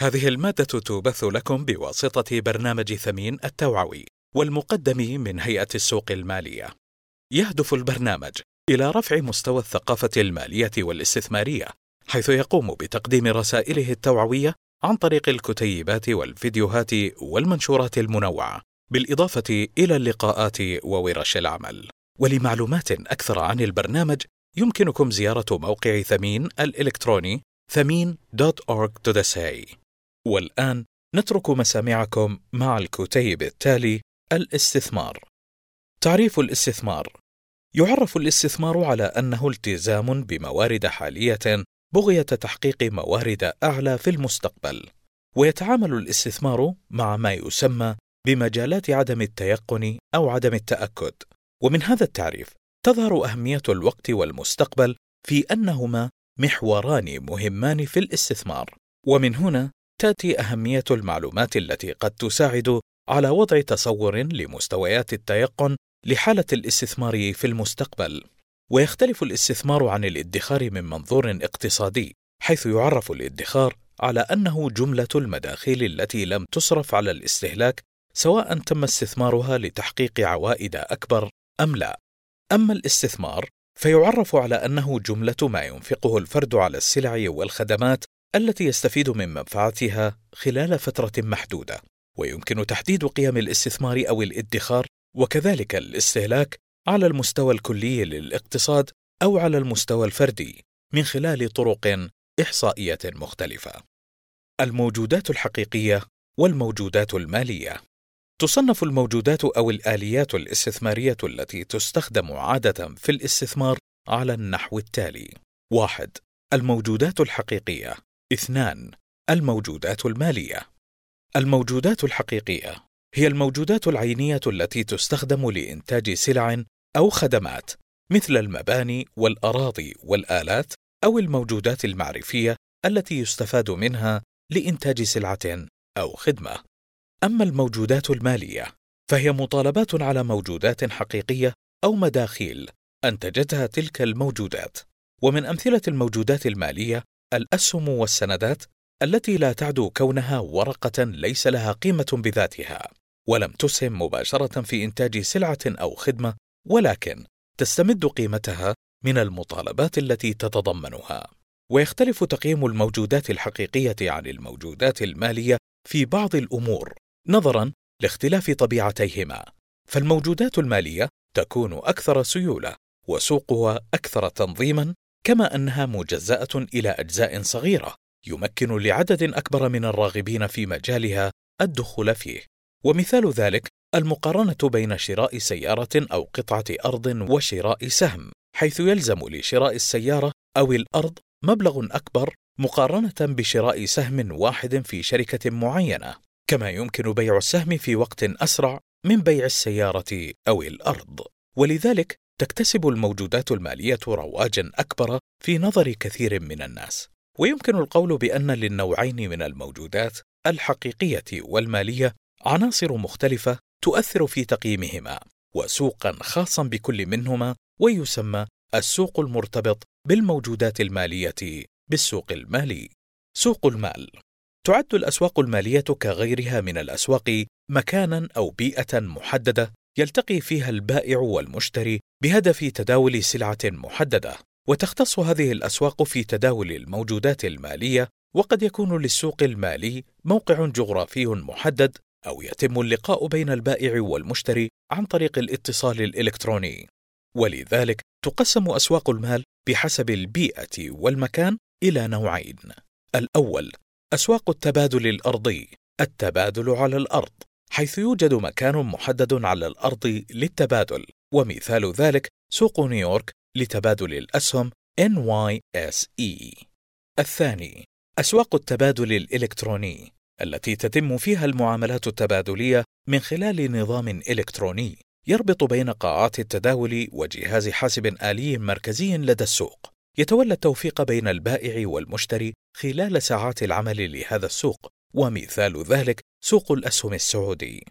هذه المادة تبث لكم بواسطة برنامج ثمين التوعوي والمقدم من هيئة السوق المالية. يهدف البرنامج إلى رفع مستوى الثقافة المالية والاستثمارية، حيث يقوم بتقديم رسائله التوعوية عن طريق الكتيبات والفيديوهات والمنشورات المنوعة، بالإضافة إلى اللقاءات وورش العمل. ولمعلومات أكثر عن البرنامج يمكنكم زيارة موقع ثمين الإلكتروني ثمين.org.sa والآن نترك مسامعكم مع الكتيب التالي الاستثمار. تعريف الاستثمار يعرف الاستثمار على أنه التزام بموارد حالية بغية تحقيق موارد أعلى في المستقبل. ويتعامل الاستثمار مع ما يسمى بمجالات عدم التيقن أو عدم التأكد. ومن هذا التعريف تظهر أهمية الوقت والمستقبل في أنهما محوران مهمان في الاستثمار. ومن هنا تأتي أهمية المعلومات التي قد تساعد على وضع تصور لمستويات التيقن لحالة الاستثمار في المستقبل. ويختلف الاستثمار عن الادخار من منظور اقتصادي حيث يعرف الادخار على أنه جملة المداخيل التي لم تصرف على الاستهلاك سواء تم استثمارها لتحقيق عوائد أكبر أم لا. أما الاستثمار فيعرف على أنه جملة ما ينفقه الفرد على السلع والخدمات التي يستفيد من منفعتها خلال فترة محدودة، ويمكن تحديد قيم الاستثمار أو الادخار وكذلك الاستهلاك على المستوى الكلي للاقتصاد أو على المستوى الفردي من خلال طرق إحصائية مختلفة. الموجودات الحقيقية والموجودات المالية تصنف الموجودات أو الآليات الاستثمارية التي تستخدم عادة في الاستثمار على النحو التالي: واحد: الموجودات الحقيقية اثنان الموجودات المالية الموجودات الحقيقية هي الموجودات العينية التي تستخدم لإنتاج سلع أو خدمات مثل المباني والأراضي والآلات أو الموجودات المعرفية التي يستفاد منها لإنتاج سلعة أو خدمة. أما الموجودات المالية فهي مطالبات على موجودات حقيقية أو مداخيل أنتجتها تلك الموجودات. ومن أمثلة الموجودات المالية الأسهم والسندات التي لا تعدو كونها ورقة ليس لها قيمة بذاتها، ولم تسهم مباشرة في إنتاج سلعة أو خدمة، ولكن تستمد قيمتها من المطالبات التي تتضمنها. ويختلف تقييم الموجودات الحقيقية عن الموجودات المالية في بعض الأمور، نظرًا لاختلاف طبيعتيهما. فالموجودات المالية تكون أكثر سيولة، وسوقها أكثر تنظيمًا كما أنها مجزأة إلى أجزاء صغيرة يمكن لعدد أكبر من الراغبين في مجالها الدخول فيه. ومثال ذلك المقارنة بين شراء سيارة أو قطعة أرض وشراء سهم حيث يلزم لشراء السيارة أو الأرض مبلغ أكبر مقارنة بشراء سهم واحد في شركة معينة كما يمكن بيع السهم في وقت أسرع من بيع السيارة أو الأرض. ولذلك تكتسب الموجودات المالية رواجا أكبر في نظر كثير من الناس ويمكن القول بأن للنوعين من الموجودات الحقيقية والمالية عناصر مختلفة تؤثر في تقييمهما وسوقا خاصا بكل منهما ويسمى السوق المرتبط بالموجودات المالية بالسوق المالي. سوق المال. تعد الأسواق المالية كغيرها من الأسواق مكانا أو بيئة محددة يلتقي فيها البائع والمشتري بهدف تداول سلعة محددة. وتختص هذه الأسواق في تداول الموجودات المالية وقد يكون للسوق المالي موقع جغرافي محدد أو يتم اللقاء بين البائع والمشتري عن طريق الاتصال الإلكتروني. ولذلك تقسم أسواق المال بحسب البيئة والمكان إلى نوعين. الأول أسواق التبادل الأرضي التبادل على الأرض. حيث يوجد مكان محدد على الأرض للتبادل ومثال ذلك سوق نيويورك لتبادل الأسهم NYSE. الثاني أسواق التبادل الإلكتروني التي تتم فيها المعاملات التبادلية من خلال نظام إلكتروني يربط بين قاعات التداول وجهاز حاسب آلي مركزي لدى السوق يتولى التوفيق بين البائع والمشتري خلال ساعات العمل لهذا السوق ومثال ذلك سوق الأسهم السعودي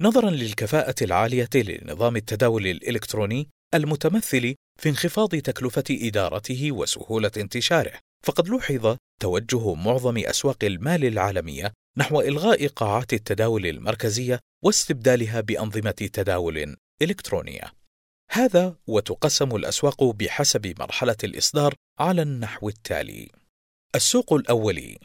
نظرا للكفاءة العالية لنظام التداول الإلكتروني المتمثل في انخفاض تكلفة إدارته وسهولة انتشاره، فقد لوحظ توجه معظم أسواق المال العالمية نحو إلغاء قاعات التداول المركزية واستبدالها بأنظمة تداول إلكترونية. هذا وتقسم الأسواق بحسب مرحلة الإصدار على النحو التالي: السوق الأولي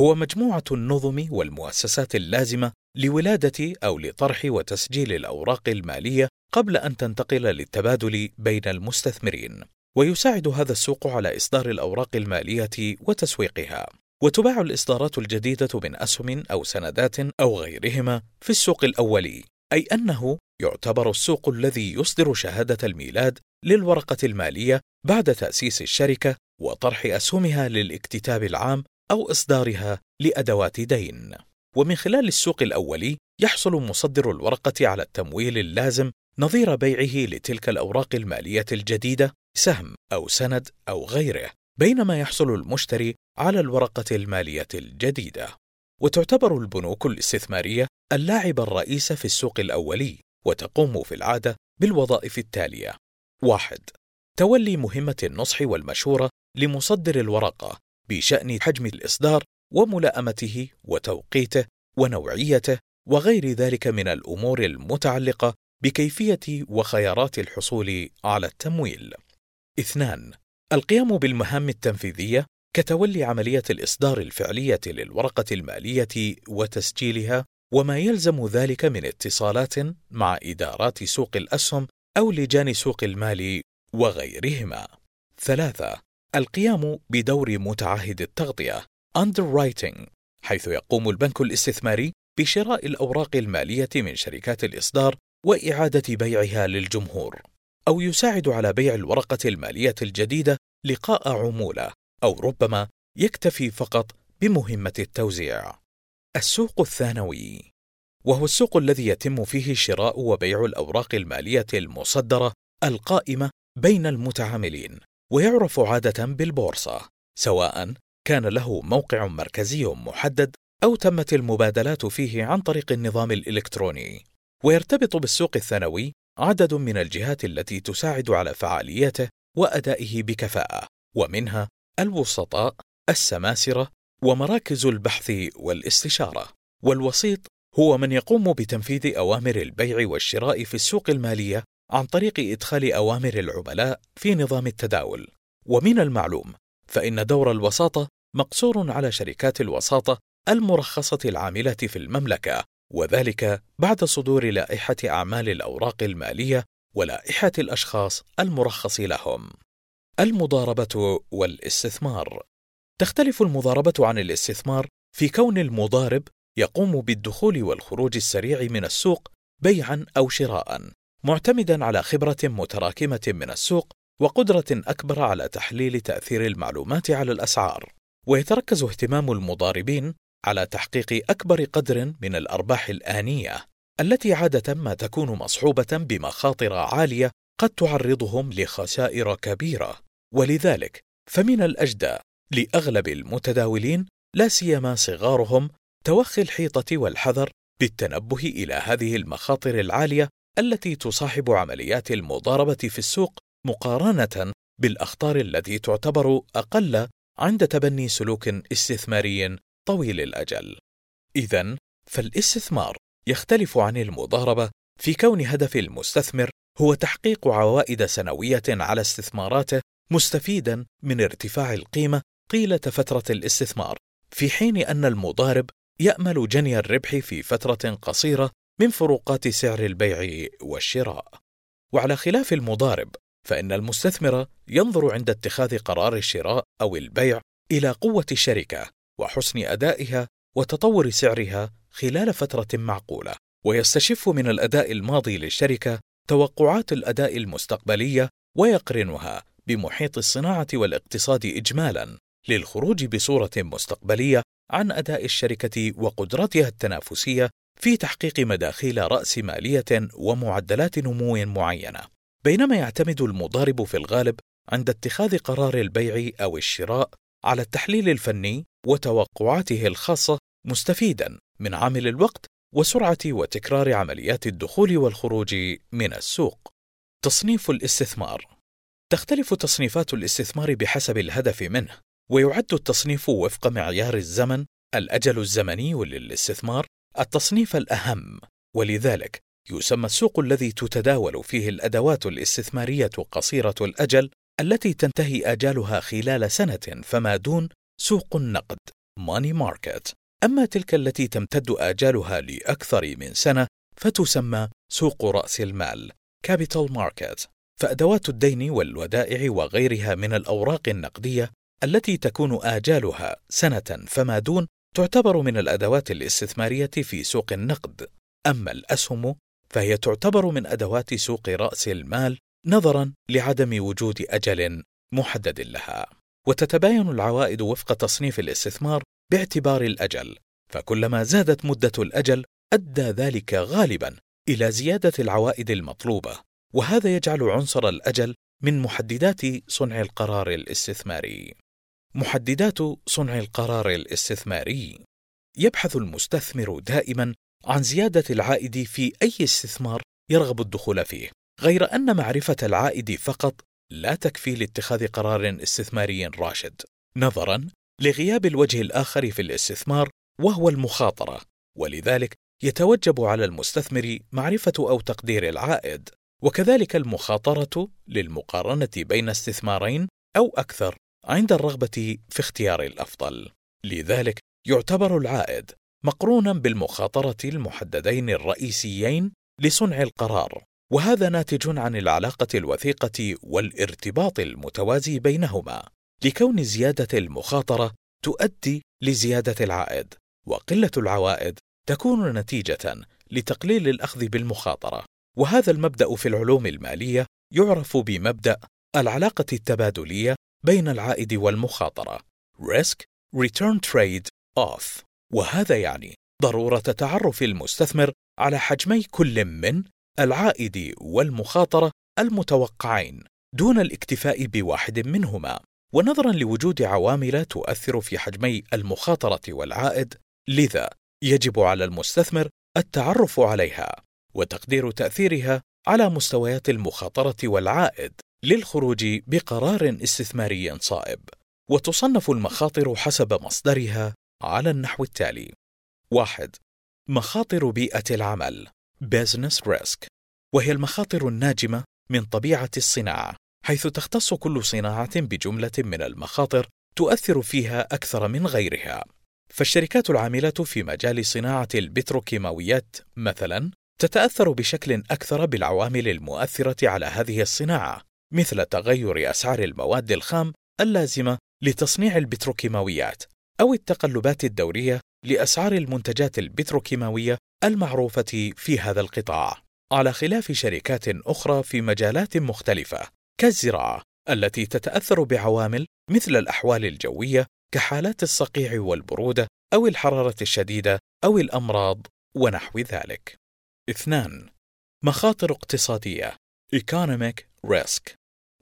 هو مجموعة النظم والمؤسسات اللازمة لولادة أو لطرح وتسجيل الأوراق المالية قبل أن تنتقل للتبادل بين المستثمرين. ويساعد هذا السوق على إصدار الأوراق المالية وتسويقها. وتباع الإصدارات الجديدة من أسهم أو سندات أو غيرهما في السوق الأولي، أي أنه يعتبر السوق الذي يصدر شهادة الميلاد للورقة المالية بعد تأسيس الشركة وطرح أسهمها للاكتتاب العام أو إصدارها لأدوات دين. ومن خلال السوق الأولي يحصل مصدر الورقة على التمويل اللازم نظير بيعه لتلك الأوراق المالية الجديدة سهم أو سند أو غيره، بينما يحصل المشتري على الورقة المالية الجديدة. وتعتبر البنوك الاستثمارية اللاعب الرئيس في السوق الأولي، وتقوم في العادة بالوظائف التالية: واحد: تولي مهمة النصح والمشورة لمصدر الورقة بشأن حجم الإصدار وملائمته وتوقيته ونوعيته وغير ذلك من الأمور المتعلقة بكيفية وخيارات الحصول على التمويل. اثنان: القيام بالمهام التنفيذية كتولي عملية الإصدار الفعلية للورقة المالية وتسجيلها وما يلزم ذلك من اتصالات مع إدارات سوق الأسهم أو لجان سوق المال وغيرهما. ثلاثة: القيام بدور متعهد التغطية underwriting حيث يقوم البنك الاستثماري بشراء الأوراق المالية من شركات الإصدار وإعادة بيعها للجمهور. أو يساعد على بيع الورقة المالية الجديدة لقاء عمولة أو ربما يكتفي فقط بمهمة التوزيع. السوق الثانوي وهو السوق الذي يتم فيه شراء وبيع الأوراق المالية المصدرة القائمة بين المتعاملين ويعرف عادة بالبورصة سواء كان له موقع مركزي محدد أو تمت المبادلات فيه عن طريق النظام الإلكتروني. ويرتبط بالسوق الثانوي عدد من الجهات التي تساعد على فعاليته وأدائه بكفاءة ومنها الوسطاء السماسرة ومراكز البحث والاستشارة. والوسيط هو من يقوم بتنفيذ أوامر البيع والشراء في السوق المالية عن طريق إدخال أوامر العملاء في نظام التداول. ومن المعلوم فإن دور الوساطة مقصور على شركات الوساطة المرخصة العاملة في المملكة وذلك بعد صدور لائحة أعمال الأوراق المالية ولائحة الأشخاص المرخص لهم. المضاربة والاستثمار. تختلف المضاربة عن الاستثمار في كون المضارب يقوم بالدخول والخروج السريع من السوق بيعا أو شراء، معتمدا على خبرة متراكمة من السوق وقدرة أكبر على تحليل تأثير المعلومات على الأسعار. ويتركز اهتمام المضاربين على تحقيق أكبر قدر من الأرباح الآنية التي عادة ما تكون مصحوبة بمخاطر عالية قد تعرضهم لخسائر كبيرة ولذلك فمن الاجدى لأغلب المتداولين لا سيما صغارهم توخي الحيطة والحذر بالتنبه إلى هذه المخاطر العالية التي تصاحب عمليات المضاربة في السوق مقارنة بالأخطار التي تعتبر أقل عند تبني سلوك استثماري طويل الأجل. إذا فالاستثمار يختلف عن المضاربة في كون هدف المستثمر هو تحقيق عوائد سنوية على استثماراته مستفيدا من ارتفاع القيمة طيلة فترة الاستثمار، في حين أن المضارب يأمل جني الربح في فترة قصيرة من فروقات سعر البيع والشراء. وعلى خلاف المضارب، فإن المستثمر ينظر عند اتخاذ قرار الشراء أو البيع إلى قوة الشركة وحسن أدائها وتطور سعرها خلال فترة معقولة ويستشف من الأداء الماضي للشركة توقعات الأداء المستقبلية ويقرنها بمحيط الصناعة والاقتصاد اجمالا للخروج بصورة مستقبلية عن أداء الشركة وقدرتها التنافسية في تحقيق مداخيل رأس مالية ومعدلات نمو معينة بينما يعتمد المضارب في الغالب عند اتخاذ قرار البيع أو الشراء على التحليل الفني وتوقعاته الخاصة مستفيدا من عامل الوقت وسرعة وتكرار عمليات الدخول والخروج من السوق. تصنيف الاستثمار تختلف تصنيفات الاستثمار بحسب الهدف منه، ويعد التصنيف وفق معيار الزمن الأجل الزمني للاستثمار التصنيف الأهم ولذلك يسمى السوق الذي تتداول فيه الأدوات الاستثمارية قصيرة الأجل التي تنتهي آجالها خلال سنة فما دون سوق النقد ماني ماركت أما تلك التي تمتد آجالها لأكثر من سنة فتسمى سوق رأس المال capital market فأدوات الدين والودائع وغيرها من الأوراق النقدية التي تكون آجالها سنة فما دون تعتبر من الأدوات الاستثمارية في سوق النقد. أما الأسهم فهي تعتبر من أدوات سوق رأس المال نظرا لعدم وجود أجل محدد لها. وتتباين العوائد وفق تصنيف الاستثمار باعتبار الأجل فكلما زادت مدة الأجل أدى ذلك غالبا إلى زيادة العوائد المطلوبة. وهذا يجعل عنصر الأجل من محددات صنع القرار الاستثماري. محددات صنع القرار الاستثماري. يبحث المستثمر دائما عن زيادة العائد في أي استثمار يرغب الدخول فيه غير أن معرفة العائد فقط لا تكفي لاتخاذ قرار استثماري راشد. نظرا لغياب الوجه الآخر في الاستثمار وهو المخاطرة ولذلك يتوجب على المستثمر معرفة أو تقدير العائد وكذلك المخاطرة للمقارنة بين استثمارين أو أكثر. عند الرغبة في اختيار الأفضل. لذلك يعتبر العائد مقرونا بالمخاطرة المحددين الرئيسيين لصنع القرار وهذا ناتج عن العلاقة الوثيقة والارتباط المتوازي بينهما لكون زيادة المخاطرة تؤدي لزيادة العائد وقلة العوائد تكون نتيجة لتقليل الأخذ بالمخاطرة. وهذا المبدأ في العلوم المالية يعرف بمبدأ العلاقة التبادلية بين العائد والمخاطرة. Risk Return Trade Off. وهذا يعني ضرورة تعرف المستثمر على حجمي كل من العائد والمخاطرة المتوقعين دون الاكتفاء بواحد منهما. ونظرا لوجود عوامل تؤثر في حجمي المخاطرة والعائد لذا يجب على المستثمر التعرف عليها وتقدير تأثيرها على مستويات المخاطرة والعائد. للخروج بقرار استثماري صائب وتصنف المخاطر حسب مصدرها على النحو التالي. واحد مخاطر بيئة العمل Business Risk وهي المخاطر الناجمة من طبيعة الصناعة حيث تختص كل صناعة بجملة من المخاطر تؤثر فيها أكثر من غيرها. فالشركات العاملة في مجال صناعة البتروكيماويات مثلا تتأثر بشكل أكثر بالعوامل المؤثرة على هذه الصناعة. مثل تغير أسعار المواد الخام اللازمة لتصنيع البتروكيماويات أو التقلبات الدورية لأسعار المنتجات البتروكيماوية المعروفة في هذا القطاع، على خلاف شركات أخرى في مجالات مختلفة كالزراعة التي تتأثر بعوامل مثل الأحوال الجوية كحالات الصقيع والبرودة أو الحرارة الشديدة أو الأمراض ونحو ذلك. اثنان مخاطر اقتصادية Economic Risk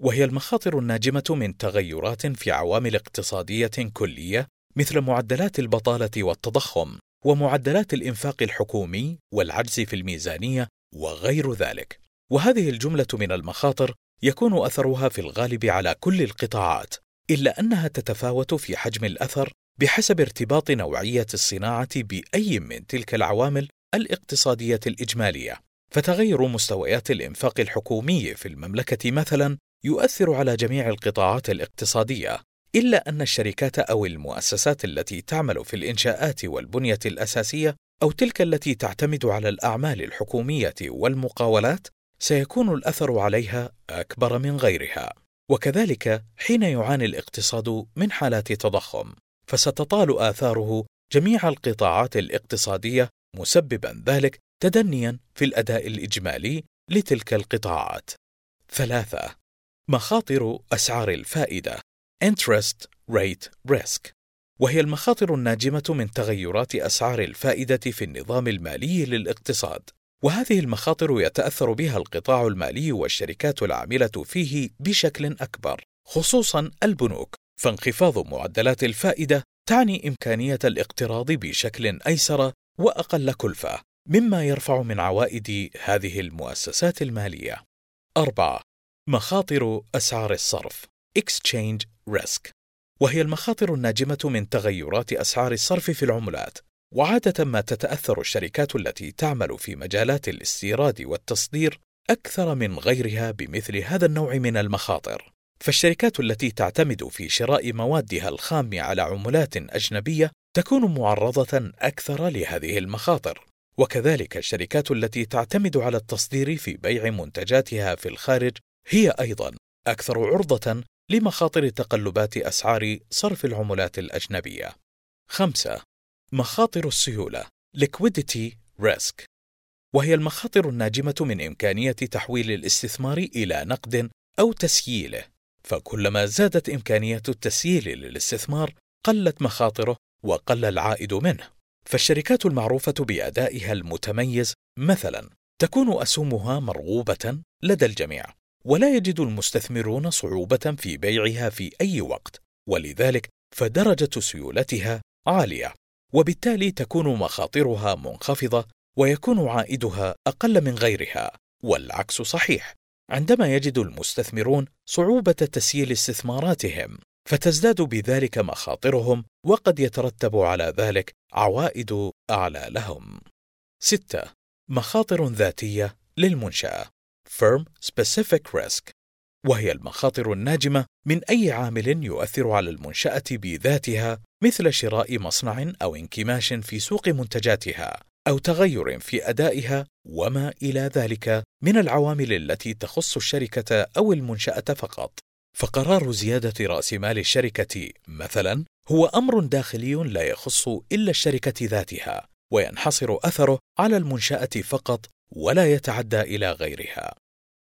وهي المخاطر الناجمة من تغيرات في عوامل اقتصادية كلية مثل معدلات البطالة والتضخم ومعدلات الإنفاق الحكومي والعجز في الميزانية وغير ذلك. وهذه الجملة من المخاطر يكون أثرها في الغالب على كل القطاعات، إلا أنها تتفاوت في حجم الأثر بحسب ارتباط نوعية الصناعة بأي من تلك العوامل الاقتصادية الإجمالية. فتغير مستويات الإنفاق الحكومي في المملكة مثلا يؤثر على جميع القطاعات الاقتصادية إلا أن الشركات أو المؤسسات التي تعمل في الإنشاءات والبنية الأساسية أو تلك التي تعتمد على الأعمال الحكومية والمقاولات سيكون الأثر عليها أكبر من غيرها. وكذلك حين يعاني الاقتصاد من حالات تضخم، فستطال آثاره جميع القطاعات الاقتصادية مسببا ذلك تدنيا في الأداء الإجمالي لتلك القطاعات. ثلاثة مخاطر أسعار الفائدة. Interest Rate Risk. وهي المخاطر الناجمة من تغيرات أسعار الفائدة في النظام المالي للاقتصاد. وهذه المخاطر يتأثر بها القطاع المالي والشركات العاملة فيه بشكل أكبر خصوصا البنوك. فانخفاض معدلات الفائدة تعني إمكانية الاقتراض بشكل أيسر وأقل كلفة مما يرفع من عوائد هذه المؤسسات المالية. أربعة مخاطر أسعار الصرف. Exchange Risk. وهي المخاطر الناجمة من تغيرات أسعار الصرف في العملات. وعادة ما تتأثر الشركات التي تعمل في مجالات الاستيراد والتصدير أكثر من غيرها بمثل هذا النوع من المخاطر. فالشركات التي تعتمد في شراء موادها الخام على عملات أجنبية تكون معرضة أكثر لهذه المخاطر. وكذلك الشركات التي تعتمد على التصدير في بيع منتجاتها في الخارج هي أيضا أكثر عرضة لمخاطر تقلبات أسعار صرف العملات الأجنبية. خمسة مخاطر السيولة liquidity risk وهي المخاطر الناجمة من إمكانية تحويل الاستثمار إلى نقد أو تسييله فكلما زادت إمكانية التسييل للاستثمار قلت مخاطره وقل العائد منه. فالشركات المعروفة بأدائها المتميز مثلا تكون أسهمها مرغوبة لدى الجميع. ولا يجد المستثمرون صعوبة في بيعها في أي وقت ولذلك فدرجة سيولتها عالية وبالتالي تكون مخاطرها منخفضة ويكون عائدها أقل من غيرها والعكس صحيح عندما يجد المستثمرون صعوبة تسييل استثماراتهم فتزداد بذلك مخاطرهم وقد يترتب على ذلك عوائد أعلى لهم. 6. مخاطر ذاتية للمنشأة Firm Specific Risk وهي المخاطر الناجمة من أي عامل يؤثر على المنشأة بذاتها مثل شراء مصنع أو انكماش في سوق منتجاتها أو تغير في أدائها وما إلى ذلك من العوامل التي تخص الشركة أو المنشأة فقط. فقرار زيادة رأس مال الشركة مثلا هو أمر داخلي لا يخص إلا الشركة ذاتها وينحصر أثره على المنشأة فقط ولا يتعدى إلى غيرها.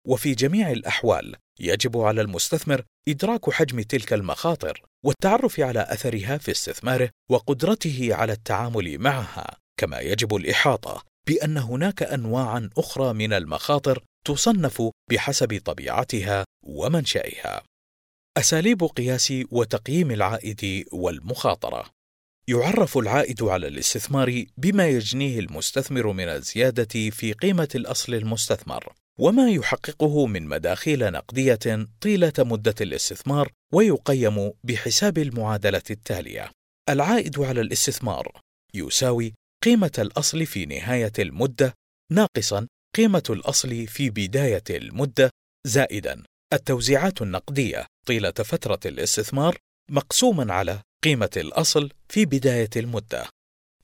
وفي جميع الأحوال يجب على المستثمر إدراك حجم تلك المخاطر والتعرف على أثرها في استثماره وقدرته على التعامل معها كما يجب الإحاطة بأن هناك أنواعا أخرى من المخاطر تصنف بحسب طبيعتها ومنشأها. أساليب قياس وتقييم العائد والمخاطرة يعرف العائد على الاستثمار بما يجنيه المستثمر من الزيادة في قيمة الأصل المستثمر، وما يحققه من مداخيل نقدية طيلة مدة الاستثمار، ويقيم بحساب المعادلة التالية: العائد على الاستثمار يساوي قيمة الأصل في نهاية المدة ناقصا قيمة الأصل في بداية المدة زائدا التوزيعات النقدية طيلة فترة الاستثمار مقسوما على قيمة الأصل في بداية المدة.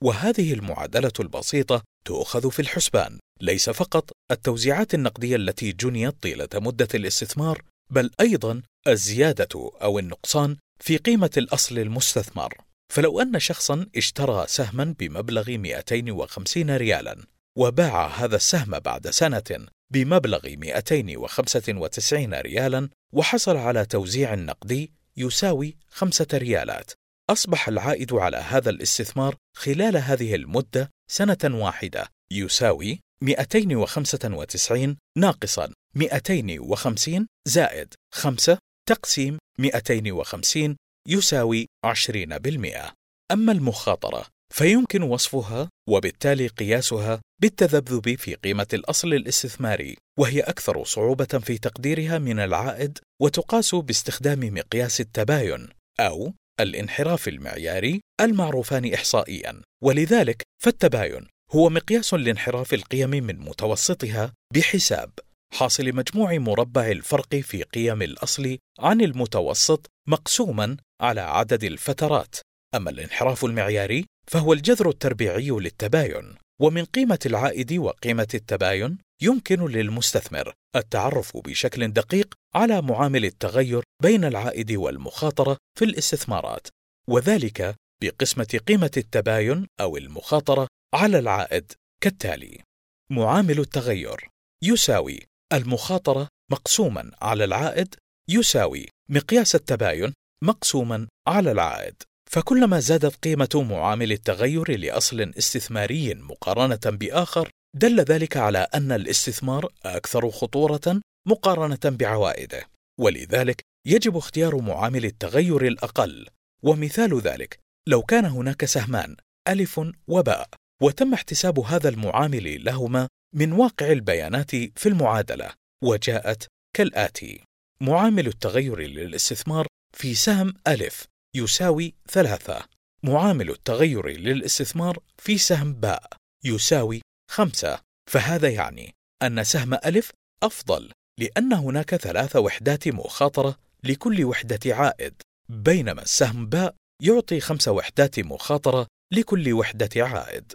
وهذه المعادلة البسيطة تؤخذ في الحسبان ليس فقط التوزيعات النقدية التي جنيت طيلة مدة الاستثمار، بل أيضا الزيادة أو النقصان في قيمة الأصل المستثمر. فلو أن شخصا اشترى سهما بمبلغ 250 ريالا وباع هذا السهم بعد سنة بمبلغ 295 ريالا وحصل على توزيع نقدي يساوي خمسة ريالات أصبح العائد على هذا الاستثمار خلال هذه المدة سنة واحدة يساوي 295 ناقصا 250 زائد 5 تقسيم 250 يساوي 20%. أما المخاطرة فيمكن وصفها وبالتالي قياسها بالتذبذب في قيمة الأصل الاستثماري، وهي أكثر صعوبة في تقديرها من العائد، وتقاس باستخدام مقياس التباين أو الانحراف المعياري المعروفان إحصائيا، ولذلك فالتباين هو مقياس لانحراف القيم من متوسطها بحساب. حاصل مجموع مربع الفرق في قيم الأصل عن المتوسط مقسوما على عدد الفترات. أما الانحراف المعياري فهو الجذر التربيعي للتباين ومن قيمة العائد وقيمة التباين يمكن للمستثمر التعرف بشكل دقيق على معامل التغير بين العائد والمخاطرة في الاستثمارات وذلك بقسمة قيمة التباين أو المخاطرة على العائد كالتالي: معامل التغير يساوي المخاطرة مقسوما على العائد يساوي مقياس التباين مقسوما على العائد. فكلما زادت قيمة معامل التغير لأصل استثماري مقارنة بآخر دل ذلك على أن الاستثمار أكثر خطورة مقارنة بعوائده ولذلك يجب اختيار معامل التغير الأقل. ومثال ذلك لو كان هناك سهمان ألف وباء وتم احتساب هذا المعامل لهما من واقع البيانات في المعادلة وجاءت كالآتي معامل التغير للاستثمار في سهم ألف يساوي ثلاثة. معامل التغير للاستثمار في سهم باء يساوي خمسة. فهذا يعني أن سهم ألف أفضل لأن هناك ثلاث وحدات مخاطرة لكل وحدة عائد. بينما السهم باء يعطي خمس وحدات مخاطرة لكل وحدة عائد.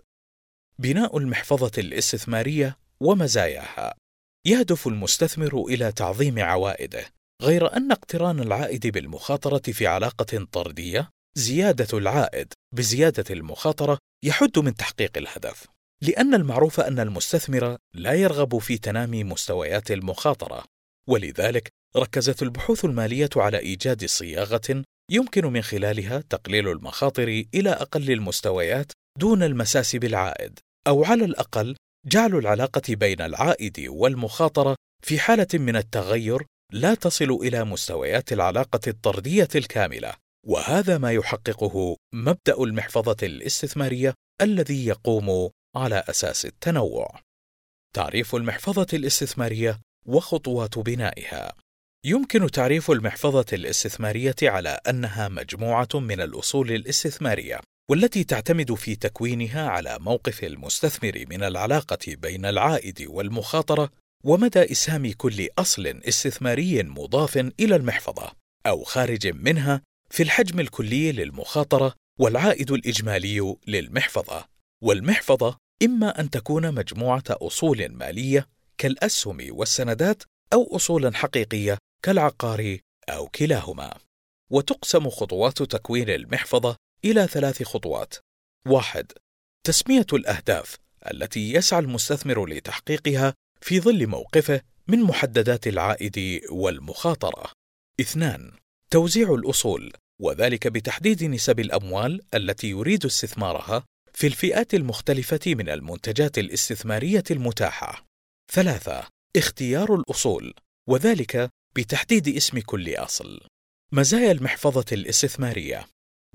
بناء المحفظة الاستثمارية ومزاياها. يهدف المستثمر إلى تعظيم عوائده. غير أن اقتران العائد بالمخاطرة في علاقة طردية زيادة العائد بزيادة المخاطرة يحد من تحقيق الهدف. لأن المعروف أن المستثمر لا يرغب في تنامي مستويات المخاطرة ولذلك ركزت البحوث المالية على إيجاد صياغة يمكن من خلالها تقليل المخاطر إلى أقل المستويات دون المساس بالعائد أو على الأقل جعل العلاقة بين العائد والمخاطرة في حالة من التغير لا تصل إلى مستويات العلاقة الطردية الكاملة. وهذا ما يحققه مبدأ المحفظة الاستثمارية الذي يقوم على أساس التنوع. تعريف المحفظة الاستثمارية وخطوات بنائها. يمكن تعريف المحفظة الاستثمارية على أنها مجموعة من الأصول الاستثمارية والتي تعتمد في تكوينها على موقف المستثمر من العلاقة بين العائد والمخاطرة ومدى إسهام كل أصل استثماري مضاف إلى المحفظة أو خارج منها في الحجم الكلي للمخاطرة والعائد الإجمالي للمحفظة. والمحفظة إما أن تكون مجموعة أصول مالية كالأسهم والسندات أو أصولا حقيقية كالعقار أو كلاهما. وتقسم خطوات تكوين المحفظة إلى ثلاث خطوات. واحد تسمية الأهداف التي يسعى المستثمر لتحقيقها في ظل موقفه من محددات العائد والمخاطرة. اثنان توزيع الأصول وذلك بتحديد نسب الأموال التي يريد استثمارها في الفئات المختلفة من المنتجات الاستثمارية المتاحة. ثلاثة: اختيار الأصول، وذلك بتحديد اسم كل أصل. مزايا المحفظة الاستثمارية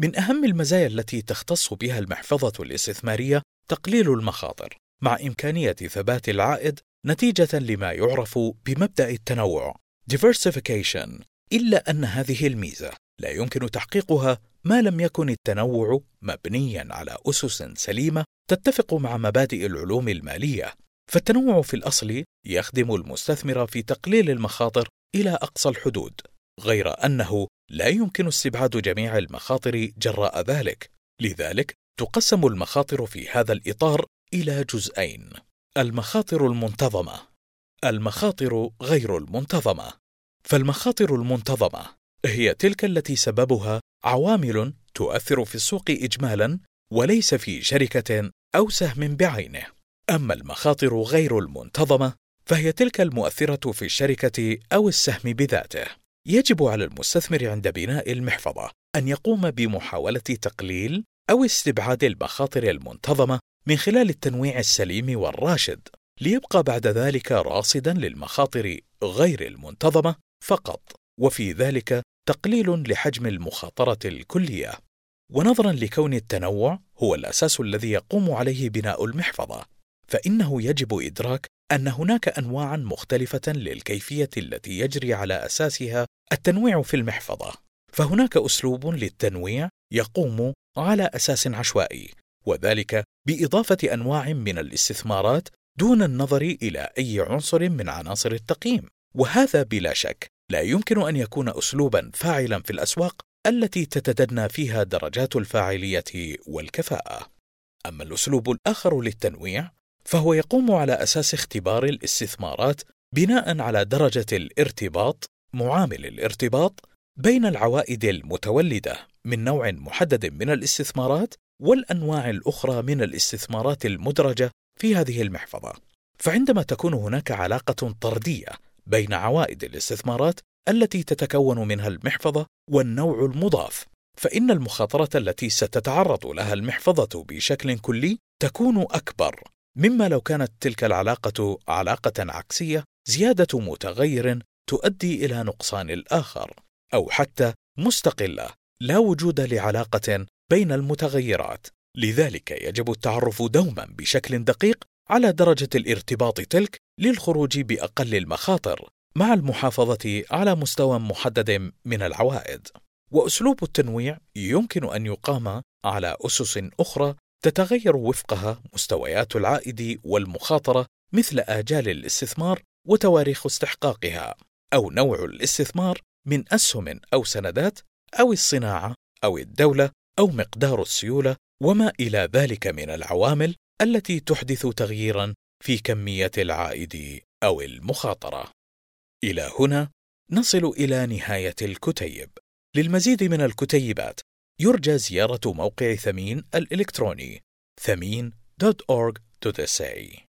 من أهم المزايا التي تختص بها المحفظة الاستثمارية تقليل المخاطر، مع إمكانية ثبات العائد نتيجة لما يعرف بمبدأ التنوع diversification إلا أن هذه الميزة لا يمكن تحقيقها ما لم يكن التنوع مبنيا على أسس سليمة تتفق مع مبادئ العلوم المالية. فالتنوع في الأصل يخدم المستثمر في تقليل المخاطر إلى أقصى الحدود غير أنه لا يمكن استبعاد جميع المخاطر جراء ذلك. لذلك تقسم المخاطر في هذا الإطار إلى جزئين. المخاطر المنتظمة. المخاطر غير المنتظمة. فالمخاطر المنتظمة هي تلك التي سببها عوامل تؤثر في السوق اجمالا وليس في شركة أو سهم بعينه. أما المخاطر غير المنتظمة فهي تلك المؤثرة في الشركة أو السهم بذاته. يجب على المستثمر عند بناء المحفظة أن يقوم بمحاولة تقليل أو استبعاد المخاطر المنتظمة من خلال التنويع السليم والراشد. ليبقى بعد ذلك راصدا للمخاطر غير المنتظمة فقط. وفي ذلك تقليل لحجم المخاطرة الكلية. ونظرا لكون التنوع هو الأساس الذي يقوم عليه بناء المحفظة فإنه يجب إدراك أن هناك أنواعا مختلفة للكيفية التي يجري على أساسها التنويع في المحفظة. فهناك أسلوب للتنويع يقوم على أساس عشوائي وذلك بإضافة أنواع من الاستثمارات دون النظر إلى أي عنصر من عناصر التقييم وهذا بلا شك لا يمكن أن يكون اسلوبا فاعلا في الأسواق التي تتدنى فيها درجات الفاعلية والكفاءة. أما الأسلوب الآخر للتنويع فهو يقوم على أساس اختبار الاستثمارات بناء على درجة الارتباط معامل الارتباط بين العوائد المتولدة من نوع محدد من الاستثمارات والأنواع الأخرى من الاستثمارات المدرجة في هذه المحفظة. فعندما تكون هناك علاقة طردية بين عوائد الاستثمارات التي تتكون منها المحفظة والنوع المضاف. فإن المخاطرة التي ستتعرض لها المحفظة بشكل كلي تكون أكبر مما لو كانت تلك العلاقة علاقة عكسية زيادة متغير تؤدي إلى نقصان الآخر أو حتى مستقلة لا وجود لعلاقة بين المتغيرات. لذلك يجب التعرف دوما بشكل دقيق على درجة الارتباط تلك للخروج بأقل المخاطر مع المحافظة على مستوى محدد من العوائد. وأسلوب التنويع يمكن أن يقام على أسس أخرى تتغير وفقها مستويات العائد والمخاطرة مثل آجال الاستثمار وتواريخ استحقاقها، أو نوع الاستثمار من أسهم أو سندات، أو الصناعة، أو الدولة، أو مقدار السيولة، وما إلى ذلك من العوامل التي تحدث تغييرا في كمية العائد أو المخاطرة. إلى هنا نصل إلى نهاية الكتيب. للمزيد من الكتيبات يرجى زيارة موقع ثمين الإلكتروني ثمين.org.sa